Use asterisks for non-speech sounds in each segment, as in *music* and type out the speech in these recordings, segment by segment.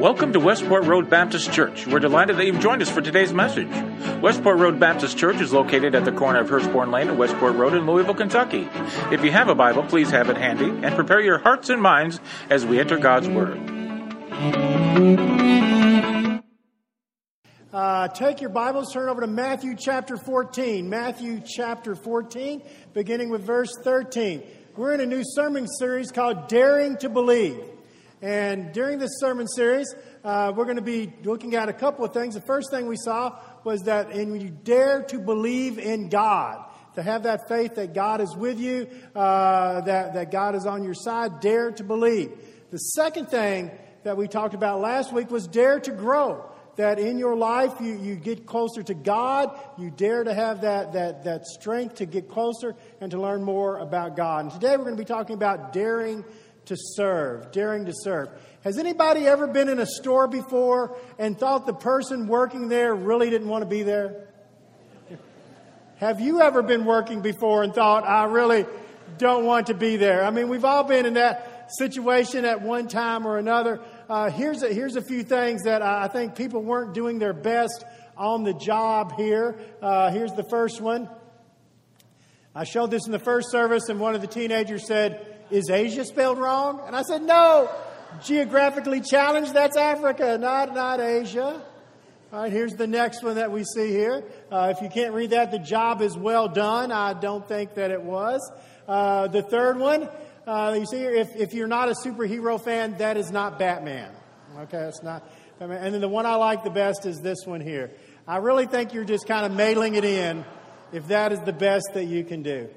Welcome to Westport Road Baptist Church. We're delighted that you've joined us for today's message. Westport Road Baptist Church is located at the corner of Hurstbourne Lane and Westport Road in Louisville, Kentucky. If you have a Bible, please have it handy and prepare your hearts and minds as we enter God's Word. Uh, take your Bibles, turn over to Matthew chapter 14. Matthew chapter 14, beginning with verse 13. We're in a new sermon series called Daring to Believe. And during this sermon series, uh, we're going to be looking at a couple of things. The first thing we saw was that when you dare to believe in God, to have that faith that God is with you, uh, that, that God is on your side, dare to believe. The second thing that we talked about last week was dare to grow. That in your life you, you get closer to God, you dare to have that, that, that strength to get closer and to learn more about God. And today we're going to be talking about daring to serve, daring to serve. Has anybody ever been in a store before and thought the person working there really didn't want to be there? Have you ever been working before and thought, I really don't want to be there? I mean, we've all been in that situation at one time or another. Uh, here's, a, here's a few things that I think people weren't doing their best on the job here. Uh, here's the first one. I showed this in the first service, and one of the teenagers said, is Asia spelled wrong? And I said, No, geographically challenged, that's Africa, not, not Asia. All right, here's the next one that we see here. Uh, if you can't read that, the job is well done. I don't think that it was. Uh, the third one, uh, you see here, if, if you're not a superhero fan, that is not Batman. Okay, that's not Batman. And then the one I like the best is this one here. I really think you're just kind of mailing it in if that is the best that you can do.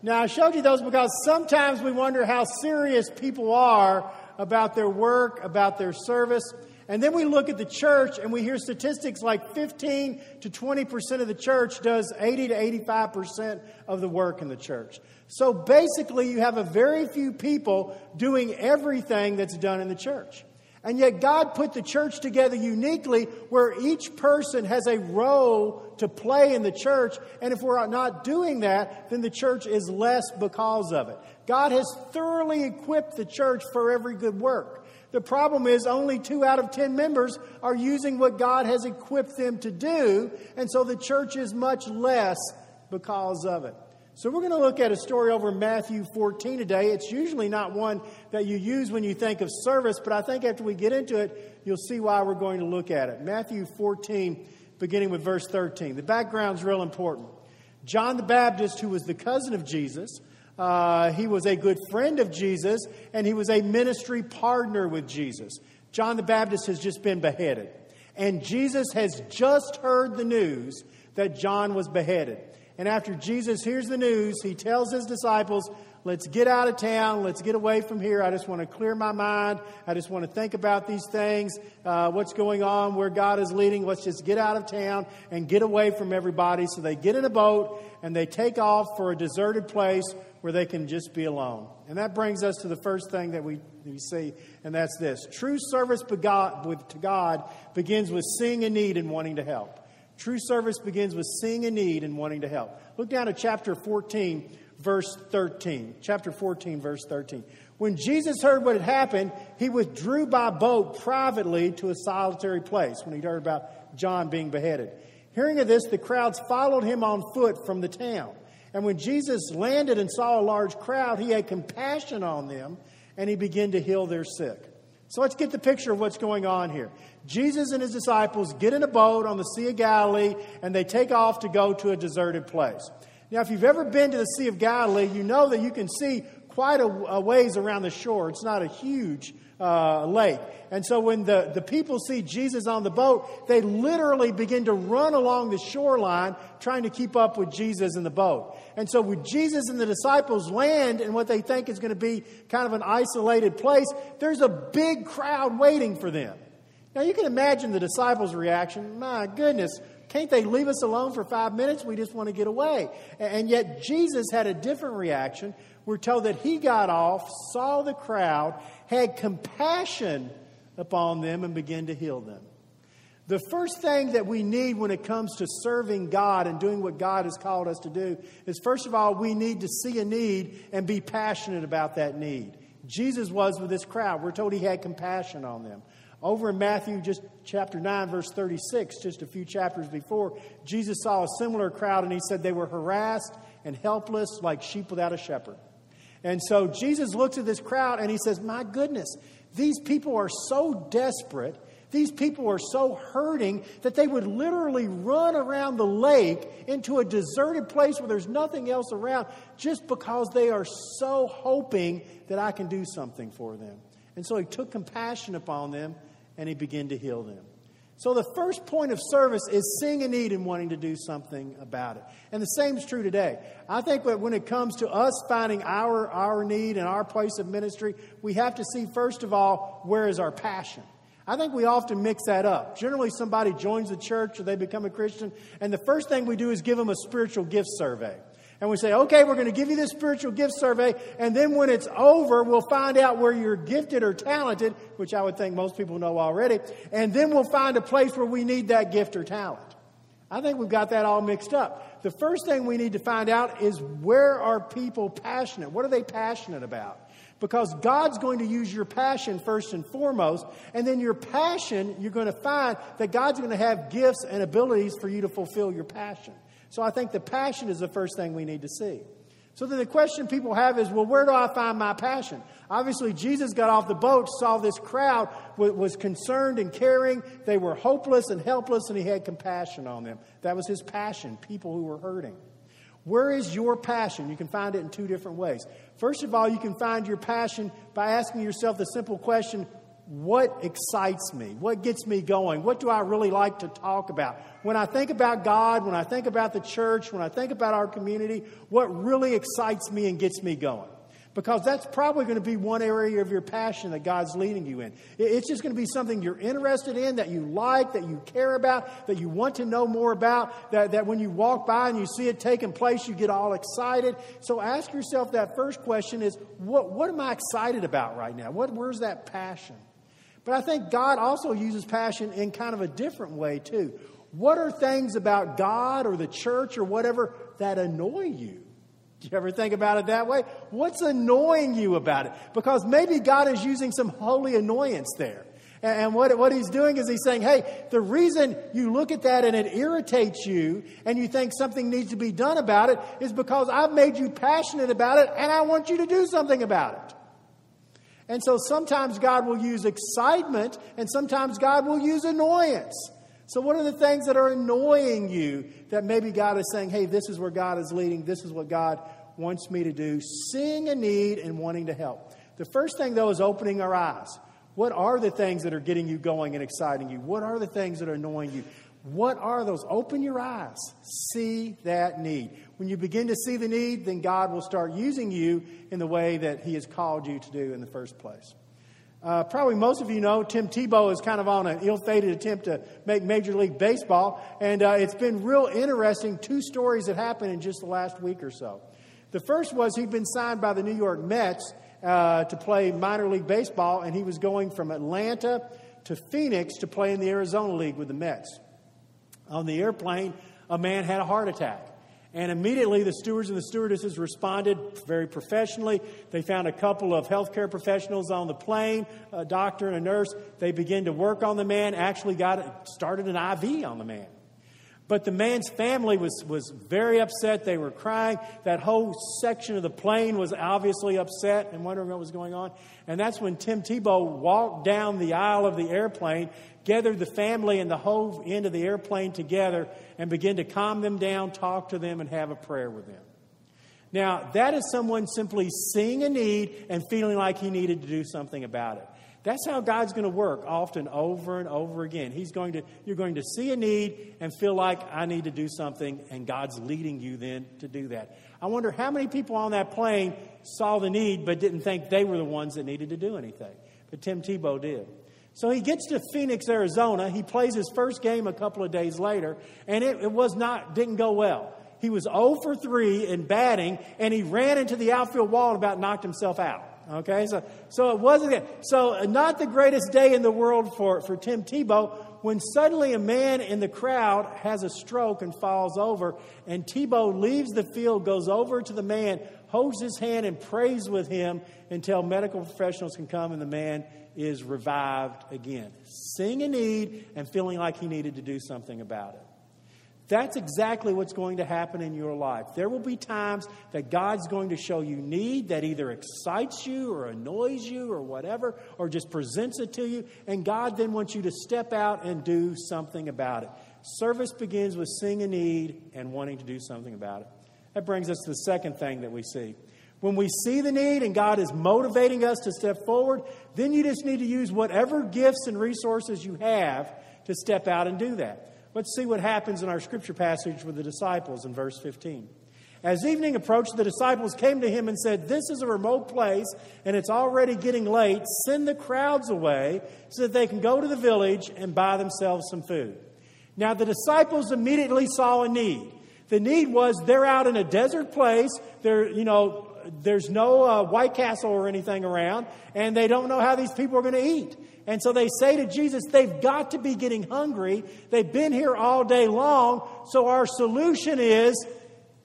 Now, I showed you those because sometimes we wonder how serious people are about their work, about their service. And then we look at the church and we hear statistics like 15 to 20% of the church does 80 to 85% of the work in the church. So basically, you have a very few people doing everything that's done in the church. And yet, God put the church together uniquely where each person has a role to play in the church. And if we're not doing that, then the church is less because of it. God has thoroughly equipped the church for every good work. The problem is only two out of ten members are using what God has equipped them to do. And so the church is much less because of it. So we're going to look at a story over Matthew 14 today. It's usually not one that you use when you think of service, but I think after we get into it, you'll see why we're going to look at it. Matthew 14, beginning with verse 13. The background's real important. John the Baptist, who was the cousin of Jesus, uh, he was a good friend of Jesus, and he was a ministry partner with Jesus. John the Baptist has just been beheaded. And Jesus has just heard the news that John was beheaded. And after Jesus hears the news, he tells his disciples, Let's get out of town. Let's get away from here. I just want to clear my mind. I just want to think about these things, uh, what's going on, where God is leading. Let's just get out of town and get away from everybody. So they get in a boat and they take off for a deserted place where they can just be alone. And that brings us to the first thing that we, we see, and that's this true service to God begins with seeing a need and wanting to help. True service begins with seeing a need and wanting to help. Look down at chapter 14, verse 13. Chapter 14, verse 13. When Jesus heard what had happened, he withdrew by boat privately to a solitary place when he heard about John being beheaded. Hearing of this, the crowds followed him on foot from the town. And when Jesus landed and saw a large crowd, he had compassion on them and he began to heal their sick. So let's get the picture of what's going on here. Jesus and his disciples get in a boat on the Sea of Galilee and they take off to go to a deserted place. Now, if you've ever been to the Sea of Galilee, you know that you can see quite a, a ways around the shore. It's not a huge uh, lake. And so when the, the people see Jesus on the boat, they literally begin to run along the shoreline trying to keep up with Jesus in the boat. And so when Jesus and the disciples land in what they think is going to be kind of an isolated place, there's a big crowd waiting for them. Now you can imagine the disciples' reaction. My goodness, can't they leave us alone for five minutes? We just want to get away. And yet Jesus had a different reaction. We're told that he got off, saw the crowd, had compassion upon them, and began to heal them. The first thing that we need when it comes to serving God and doing what God has called us to do is, first of all, we need to see a need and be passionate about that need. Jesus was with this crowd. We're told he had compassion on them. Over in Matthew, just chapter 9, verse 36, just a few chapters before, Jesus saw a similar crowd and he said they were harassed and helpless like sheep without a shepherd. And so Jesus looks at this crowd and he says, My goodness, these people are so desperate. These people are so hurting that they would literally run around the lake into a deserted place where there's nothing else around just because they are so hoping that I can do something for them. And so he took compassion upon them and he began to heal them. So the first point of service is seeing a need and wanting to do something about it. And the same is true today. I think that when it comes to us finding our, our need and our place of ministry, we have to see, first of all, where is our passion? I think we often mix that up. Generally, somebody joins the church or they become a Christian, and the first thing we do is give them a spiritual gift survey. And we say, okay, we're going to give you this spiritual gift survey. And then when it's over, we'll find out where you're gifted or talented, which I would think most people know already. And then we'll find a place where we need that gift or talent. I think we've got that all mixed up. The first thing we need to find out is where are people passionate? What are they passionate about? Because God's going to use your passion first and foremost, and then your passion, you're going to find that God's going to have gifts and abilities for you to fulfill your passion. So I think the passion is the first thing we need to see. So then the question people have is, well, where do I find my passion? Obviously, Jesus got off the boat, saw this crowd, was concerned and caring. They were hopeless and helpless, and he had compassion on them. That was his passion, people who were hurting. Where is your passion? You can find it in two different ways. First of all, you can find your passion by asking yourself the simple question what excites me? What gets me going? What do I really like to talk about? When I think about God, when I think about the church, when I think about our community, what really excites me and gets me going? Because that's probably going to be one area of your passion that God's leading you in. It's just going to be something you're interested in, that you like, that you care about, that you want to know more about, that, that when you walk by and you see it taking place, you get all excited. So ask yourself that first question is, what, what am I excited about right now? What, where's that passion? But I think God also uses passion in kind of a different way, too. What are things about God or the church or whatever that annoy you? Do you ever think about it that way? What's annoying you about it? Because maybe God is using some holy annoyance there. And what, what he's doing is he's saying, hey, the reason you look at that and it irritates you and you think something needs to be done about it is because I've made you passionate about it and I want you to do something about it. And so sometimes God will use excitement and sometimes God will use annoyance. So, what are the things that are annoying you that maybe God is saying, hey, this is where God is leading, this is what God wants me to do? Seeing a need and wanting to help. The first thing, though, is opening our eyes. What are the things that are getting you going and exciting you? What are the things that are annoying you? What are those? Open your eyes. See that need. When you begin to see the need, then God will start using you in the way that He has called you to do in the first place. Uh, probably most of you know Tim Tebow is kind of on an ill fated attempt to make Major League Baseball, and uh, it's been real interesting. Two stories that happened in just the last week or so. The first was he'd been signed by the New York Mets uh, to play minor league baseball, and he was going from Atlanta to Phoenix to play in the Arizona League with the Mets on the airplane, a man had a heart attack. And immediately the stewards and the stewardesses responded very professionally. They found a couple of healthcare professionals on the plane, a doctor and a nurse. They began to work on the man, actually got started an IV on the man. But the man's family was, was very upset. They were crying. That whole section of the plane was obviously upset and wondering what was going on. And that's when Tim Tebow walked down the aisle of the airplane, gathered the family and the whole end of the airplane together, and began to calm them down, talk to them, and have a prayer with them. Now, that is someone simply seeing a need and feeling like he needed to do something about it. That's how God's going to work often over and over again. He's going to, you're going to see a need and feel like I need to do something, and God's leading you then to do that. I wonder how many people on that plane saw the need but didn't think they were the ones that needed to do anything. But Tim Tebow did. So he gets to Phoenix, Arizona. He plays his first game a couple of days later, and it, it was not, didn't go well. He was 0 for 3 in batting, and he ran into the outfield wall and about knocked himself out. Okay, so, so it wasn't, so not the greatest day in the world for, for Tim Tebow, when suddenly a man in the crowd has a stroke and falls over, and Tebow leaves the field, goes over to the man, holds his hand, and prays with him until medical professionals can come and the man is revived again. Seeing a need and feeling like he needed to do something about it. That's exactly what's going to happen in your life. There will be times that God's going to show you need that either excites you or annoys you or whatever, or just presents it to you, and God then wants you to step out and do something about it. Service begins with seeing a need and wanting to do something about it. That brings us to the second thing that we see. When we see the need and God is motivating us to step forward, then you just need to use whatever gifts and resources you have to step out and do that. Let's see what happens in our scripture passage with the disciples in verse 15. As evening approached, the disciples came to him and said, This is a remote place, and it's already getting late. Send the crowds away so that they can go to the village and buy themselves some food. Now, the disciples immediately saw a need. The need was they're out in a desert place. They're, you know, there's no uh, White Castle or anything around, and they don't know how these people are going to eat. And so they say to Jesus, they've got to be getting hungry. They've been here all day long. So our solution is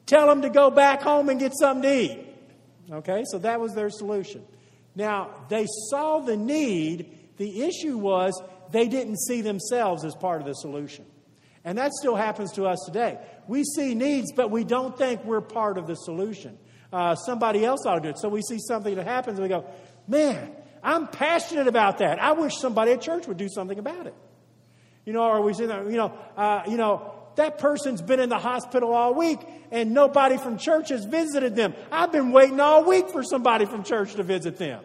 tell them to go back home and get something to eat. Okay, so that was their solution. Now, they saw the need. The issue was they didn't see themselves as part of the solution. And that still happens to us today. We see needs, but we don't think we're part of the solution. Uh, somebody else ought to do it. So we see something that happens and we go, man, I'm passionate about that. I wish somebody at church would do something about it. You know, or we say, you know, uh, you know, that person's been in the hospital all week and nobody from church has visited them. I've been waiting all week for somebody from church to visit them.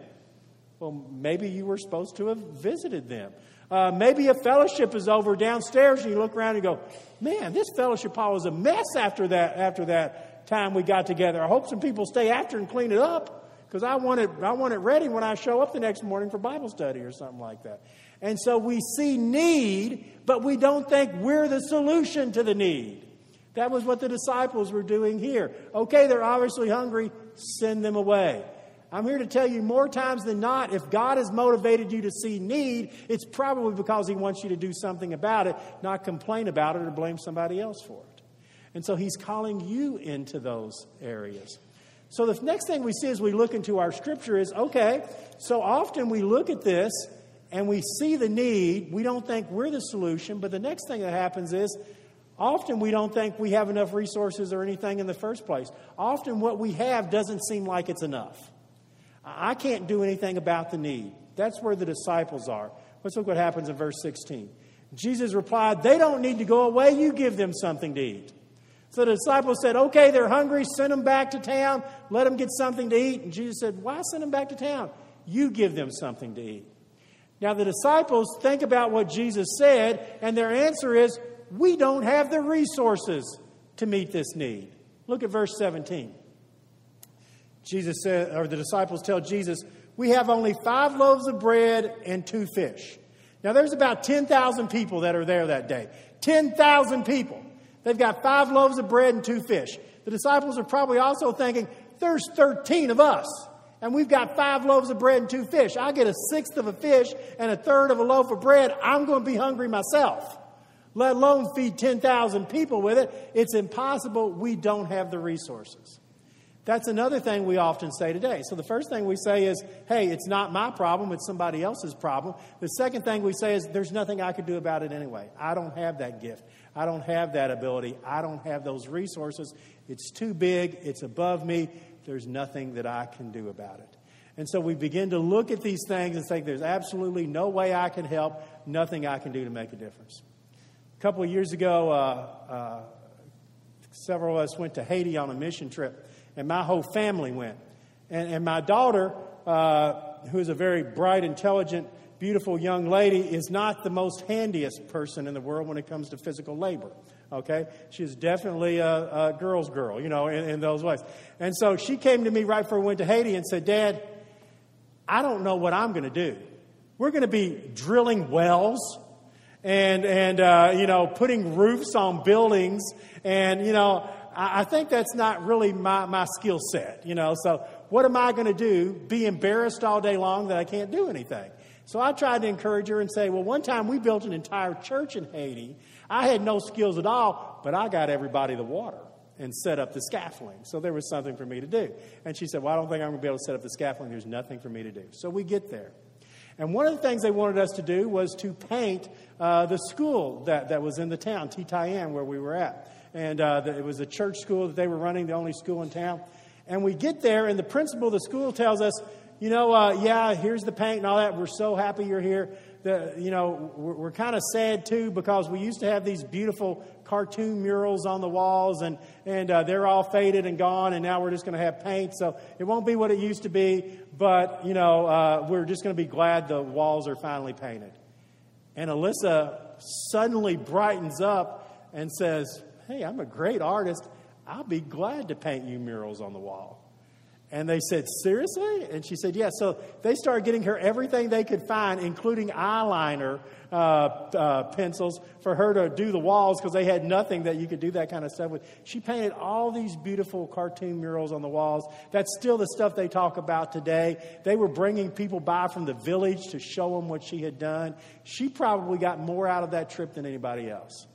Well, maybe you were supposed to have visited them. Uh, maybe a fellowship is over downstairs and you look around and go, man, this fellowship hall is a mess after that, after that time we got together. I hope some people stay after and clean it up because I want it, I want it ready when I show up the next morning for Bible study or something like that. And so we see need, but we don't think we're the solution to the need. That was what the disciples were doing here. Okay, they're obviously hungry, send them away. I'm here to tell you more times than not, if God has motivated you to see need, it's probably because He wants you to do something about it, not complain about it or blame somebody else for it. And so He's calling you into those areas. So the next thing we see as we look into our scripture is okay, so often we look at this and we see the need. We don't think we're the solution, but the next thing that happens is often we don't think we have enough resources or anything in the first place. Often what we have doesn't seem like it's enough. I can't do anything about the need. That's where the disciples are. Let's look what happens in verse 16. Jesus replied, They don't need to go away, you give them something to eat. So the disciples said, Okay, they're hungry, send them back to town, let them get something to eat. And Jesus said, Why send them back to town? You give them something to eat. Now the disciples think about what Jesus said, and their answer is, We don't have the resources to meet this need. Look at verse 17. Jesus said, or the disciples tell Jesus, We have only five loaves of bread and two fish. Now there's about 10,000 people that are there that day. 10,000 people. They've got five loaves of bread and two fish. The disciples are probably also thinking, there's 13 of us, and we've got five loaves of bread and two fish. I get a sixth of a fish and a third of a loaf of bread. I'm going to be hungry myself, let alone feed 10,000 people with it. It's impossible. We don't have the resources. That's another thing we often say today. So the first thing we say is, hey, it's not my problem, it's somebody else's problem. The second thing we say is, there's nothing I could do about it anyway. I don't have that gift. I don't have that ability. I don't have those resources. It's too big. It's above me. There's nothing that I can do about it. And so we begin to look at these things and think there's absolutely no way I can help, nothing I can do to make a difference. A couple of years ago, uh, uh, several of us went to Haiti on a mission trip, and my whole family went. And, and my daughter, uh, who is a very bright, intelligent beautiful young lady is not the most handiest person in the world when it comes to physical labor. Okay? She's definitely a, a girl's girl, you know, in, in, those ways. And so she came to me right before we went to Haiti and said, Dad, I don't know what I'm going to do. We're going to be drilling wells and, and uh, you know, putting roofs on buildings. And, you know, I, I think that's not really my, my skill set, you know. So what am I going to do? Be embarrassed all day long that I can't do anything. So I tried to encourage her and say, well, one time we built an entire church in Haiti. I had no skills at all, but I got everybody the water and set up the scaffolding. So there was something for me to do. And she said, well, I don't think I'm going to be able to set up the scaffolding. There's nothing for me to do. So we get there. And one of the things they wanted us to do was to paint uh, the school that, that was in the town, Titanyen, where we were at. And uh, the, it was a church school that they were running, the only school in town. And we get there, and the principal of the school tells us, you know, uh, yeah, here's the paint and all that. We're so happy you're here. The, you know, we're, we're kind of sad too because we used to have these beautiful cartoon murals on the walls, and and uh, they're all faded and gone, and now we're just going to have paint. So it won't be what it used to be, but you know, uh, we're just going to be glad the walls are finally painted. And Alyssa suddenly brightens up and says, "Hey, I'm a great artist. I'll be glad to paint you murals on the wall." And they said, Seriously? And she said, Yes. Yeah. So they started getting her everything they could find, including eyeliner uh, uh, pencils, for her to do the walls because they had nothing that you could do that kind of stuff with. She painted all these beautiful cartoon murals on the walls. That's still the stuff they talk about today. They were bringing people by from the village to show them what she had done. She probably got more out of that trip than anybody else.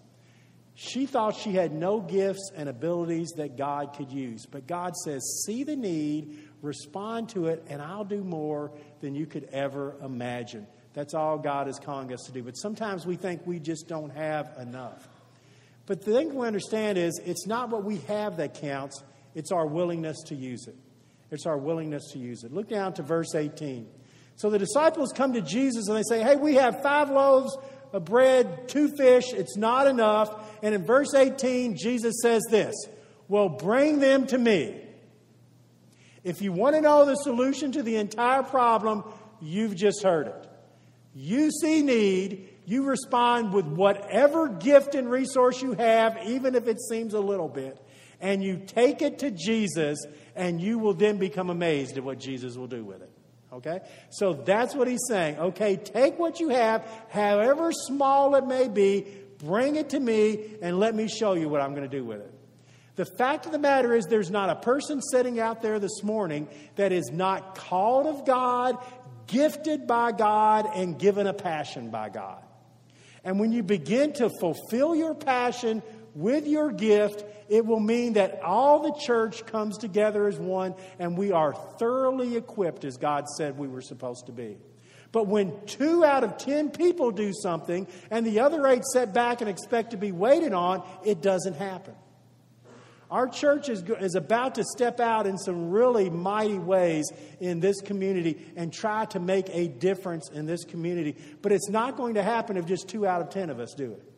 She thought she had no gifts and abilities that God could use. But God says, See the need, respond to it, and I'll do more than you could ever imagine. That's all God is calling us to do. But sometimes we think we just don't have enough. But the thing we understand is it's not what we have that counts, it's our willingness to use it. It's our willingness to use it. Look down to verse 18. So the disciples come to Jesus and they say, Hey, we have five loaves of bread, two fish, it's not enough. And in verse 18, Jesus says this Well, bring them to me. If you want to know the solution to the entire problem, you've just heard it. You see need, you respond with whatever gift and resource you have, even if it seems a little bit, and you take it to Jesus, and you will then become amazed at what Jesus will do with it. Okay? So that's what he's saying. Okay, take what you have, however small it may be, bring it to me, and let me show you what I'm going to do with it. The fact of the matter is, there's not a person sitting out there this morning that is not called of God, gifted by God, and given a passion by God. And when you begin to fulfill your passion with your gift, it will mean that all the church comes together as one and we are thoroughly equipped as God said we were supposed to be. But when two out of ten people do something and the other eight sit back and expect to be waited on, it doesn't happen. Our church is, is about to step out in some really mighty ways in this community and try to make a difference in this community. But it's not going to happen if just two out of ten of us do it.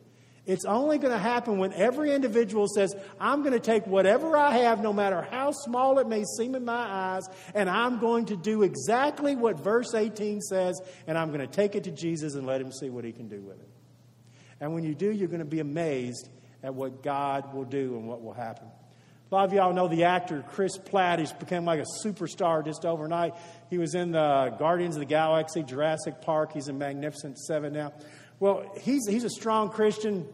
It's only going to happen when every individual says, I'm going to take whatever I have, no matter how small it may seem in my eyes, and I'm going to do exactly what verse 18 says, and I'm going to take it to Jesus and let him see what he can do with it. And when you do, you're going to be amazed at what God will do and what will happen. A lot of y'all know the actor Chris Pratt. He's become like a superstar just overnight. He was in the Guardians of the Galaxy, Jurassic Park. He's in Magnificent Seven now. Well, he's, he's a strong Christian,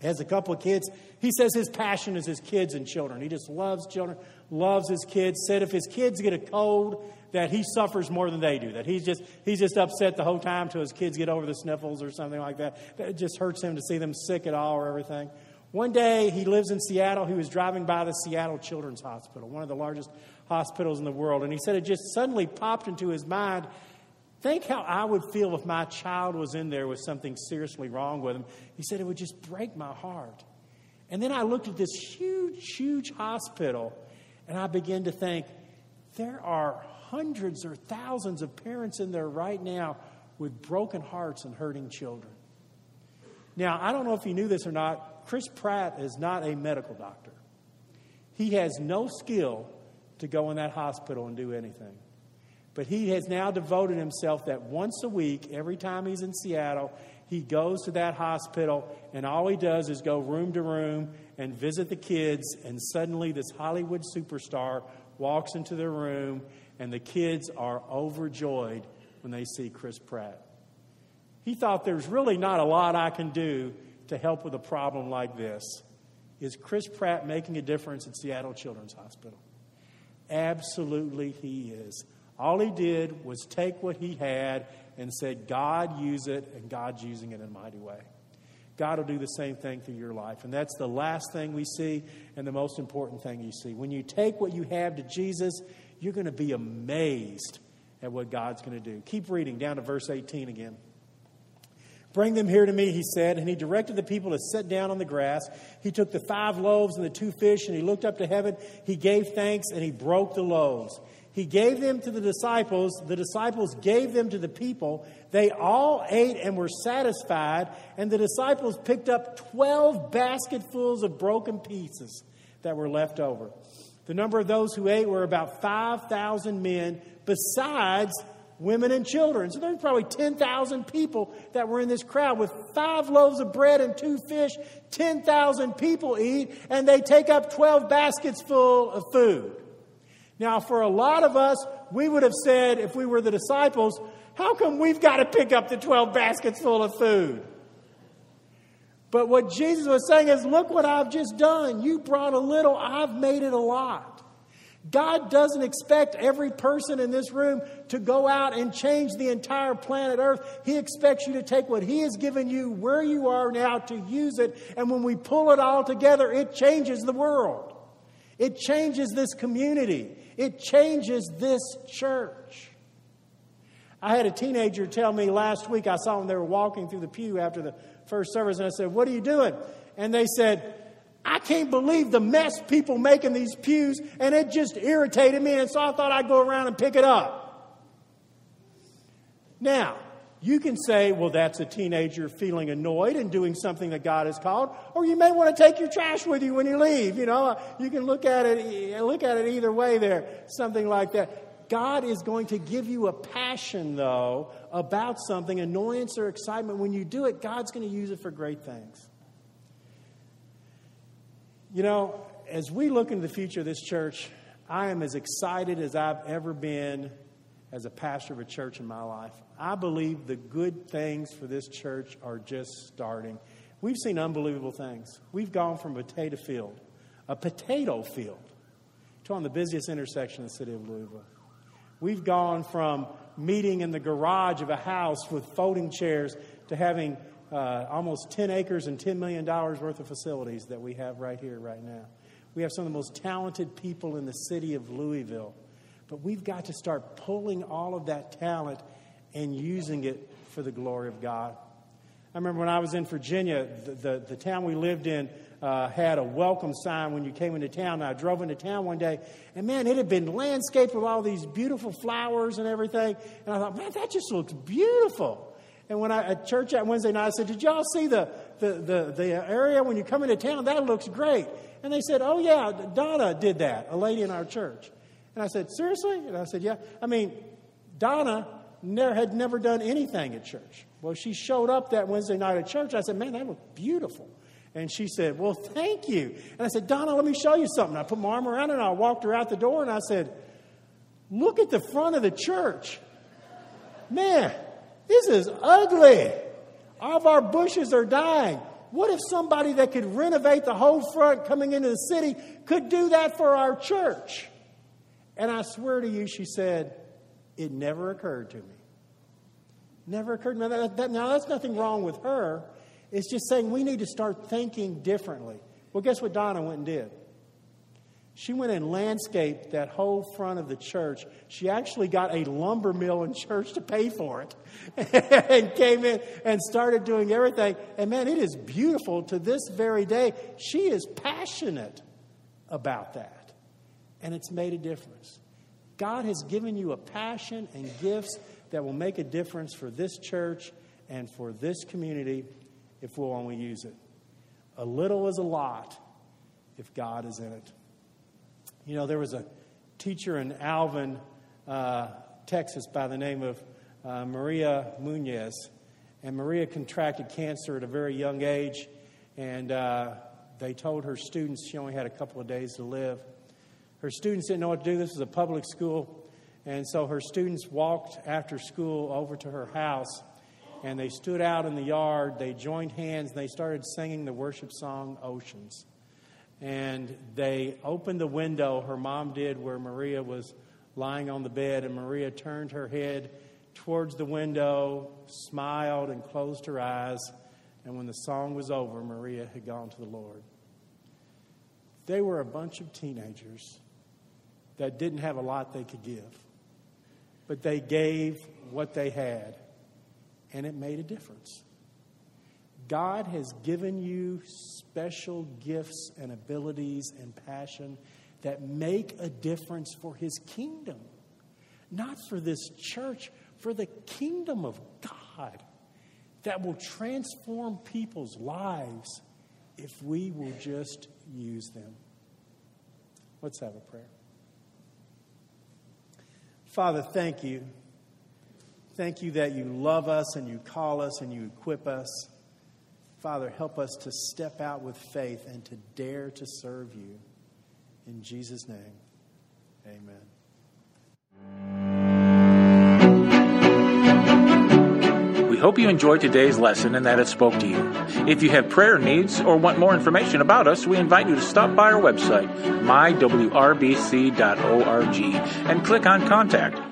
has a couple of kids. He says his passion is his kids and children. He just loves children, loves his kids. Said if his kids get a cold, that he suffers more than they do. That he's just he's just upset the whole time till his kids get over the sniffles or something like that. That it just hurts him to see them sick at all or everything. One day he lives in Seattle. He was driving by the Seattle Children's Hospital, one of the largest hospitals in the world, and he said it just suddenly popped into his mind Think how I would feel if my child was in there with something seriously wrong with him. He said it would just break my heart. And then I looked at this huge, huge hospital and I began to think there are hundreds or thousands of parents in there right now with broken hearts and hurting children. Now, I don't know if you knew this or not. Chris Pratt is not a medical doctor. He has no skill to go in that hospital and do anything. But he has now devoted himself that once a week, every time he's in Seattle, he goes to that hospital and all he does is go room to room and visit the kids. And suddenly, this Hollywood superstar walks into the room, and the kids are overjoyed when they see Chris Pratt. He thought there's really not a lot I can do to help with a problem like this. Is Chris Pratt making a difference at Seattle Children's Hospital? Absolutely, he is. All he did was take what he had and said, God, use it, and God's using it in a mighty way. God will do the same thing for your life. And that's the last thing we see and the most important thing you see. When you take what you have to Jesus, you're going to be amazed at what God's going to do. Keep reading down to verse 18 again. Bring them here to me, he said, and he directed the people to sit down on the grass. He took the five loaves and the two fish, and he looked up to heaven. He gave thanks, and he broke the loaves. He gave them to the disciples. The disciples gave them to the people. They all ate and were satisfied, and the disciples picked up 12 basketfuls of broken pieces that were left over. The number of those who ate were about 5,000 men, besides women and children. So there's probably 10,000 people that were in this crowd with five loaves of bread and two fish. 10,000 people eat, and they take up 12 baskets full of food. Now, for a lot of us, we would have said, if we were the disciples, how come we've got to pick up the 12 baskets full of food? But what Jesus was saying is, look what I've just done. You brought a little, I've made it a lot. God doesn't expect every person in this room to go out and change the entire planet Earth. He expects you to take what He has given you where you are now to use it. And when we pull it all together, it changes the world. It changes this community. It changes this church. I had a teenager tell me last week, I saw them, they were walking through the pew after the first service, and I said, What are you doing? And they said, I can't believe the mess people make in these pews, and it just irritated me, and so I thought I'd go around and pick it up. Now, you can say, well, that's a teenager feeling annoyed and doing something that God has called, or you may want to take your trash with you when you leave. You know, you can look at it, eh, look at it either way there, something like that. God is going to give you a passion, though, about something, annoyance or excitement. When you do it, God's going to use it for great things. You know, as we look into the future of this church, I am as excited as I've ever been as a pastor of a church in my life. I believe the good things for this church are just starting. We've seen unbelievable things. We've gone from a potato field, a potato field, to on the busiest intersection in the city of Louisville. We've gone from meeting in the garage of a house with folding chairs to having uh, almost 10 acres and $10 million worth of facilities that we have right here, right now. We have some of the most talented people in the city of Louisville. But we've got to start pulling all of that talent and using it for the glory of God. I remember when I was in Virginia, the, the, the town we lived in uh, had a welcome sign when you came into town. And I drove into town one day, and man, it had been landscaped with all these beautiful flowers and everything. And I thought, man, that just looks beautiful. And when I at church that Wednesday night, I said, Did y'all see the, the, the, the area when you come into town? That looks great. And they said, Oh, yeah, Donna did that, a lady in our church. And I said, Seriously? And I said, Yeah. I mean, Donna never, had never done anything at church. Well, she showed up that Wednesday night at church. I said, Man, that looked beautiful. And she said, Well, thank you. And I said, Donna, let me show you something. I put my arm around her and I walked her out the door and I said, Look at the front of the church. Man, this is ugly. All of our bushes are dying. What if somebody that could renovate the whole front coming into the city could do that for our church? And I swear to you, she said, it never occurred to me. Never occurred to me. That, that, now, that's nothing wrong with her. It's just saying we need to start thinking differently. Well, guess what Donna went and did? She went and landscaped that whole front of the church. She actually got a lumber mill in church to pay for it *laughs* and came in and started doing everything. And man, it is beautiful to this very day. She is passionate about that and it's made a difference. God has given you a passion and gifts that will make a difference for this church and for this community if we'll only use it. A little is a lot if God is in it. You know, there was a teacher in Alvin, uh, Texas, by the name of uh, Maria Munez. And Maria contracted cancer at a very young age, and uh, they told her students she only had a couple of days to live. Her students didn't know what to do. This was a public school. And so her students walked after school over to her house and they stood out in the yard. They joined hands and they started singing the worship song Oceans. And they opened the window, her mom did, where Maria was lying on the bed, and Maria turned her head towards the window, smiled, and closed her eyes. And when the song was over, Maria had gone to the Lord. They were a bunch of teenagers that didn't have a lot they could give, but they gave what they had, and it made a difference. God has given you special gifts and abilities and passion that make a difference for His kingdom. Not for this church, for the kingdom of God that will transform people's lives if we will just use them. Let's have a prayer. Father, thank you. Thank you that you love us and you call us and you equip us. Father, help us to step out with faith and to dare to serve you. In Jesus' name, amen. Hope you enjoyed today's lesson and that it spoke to you. If you have prayer needs or want more information about us, we invite you to stop by our website, mywrbc.org, and click on Contact.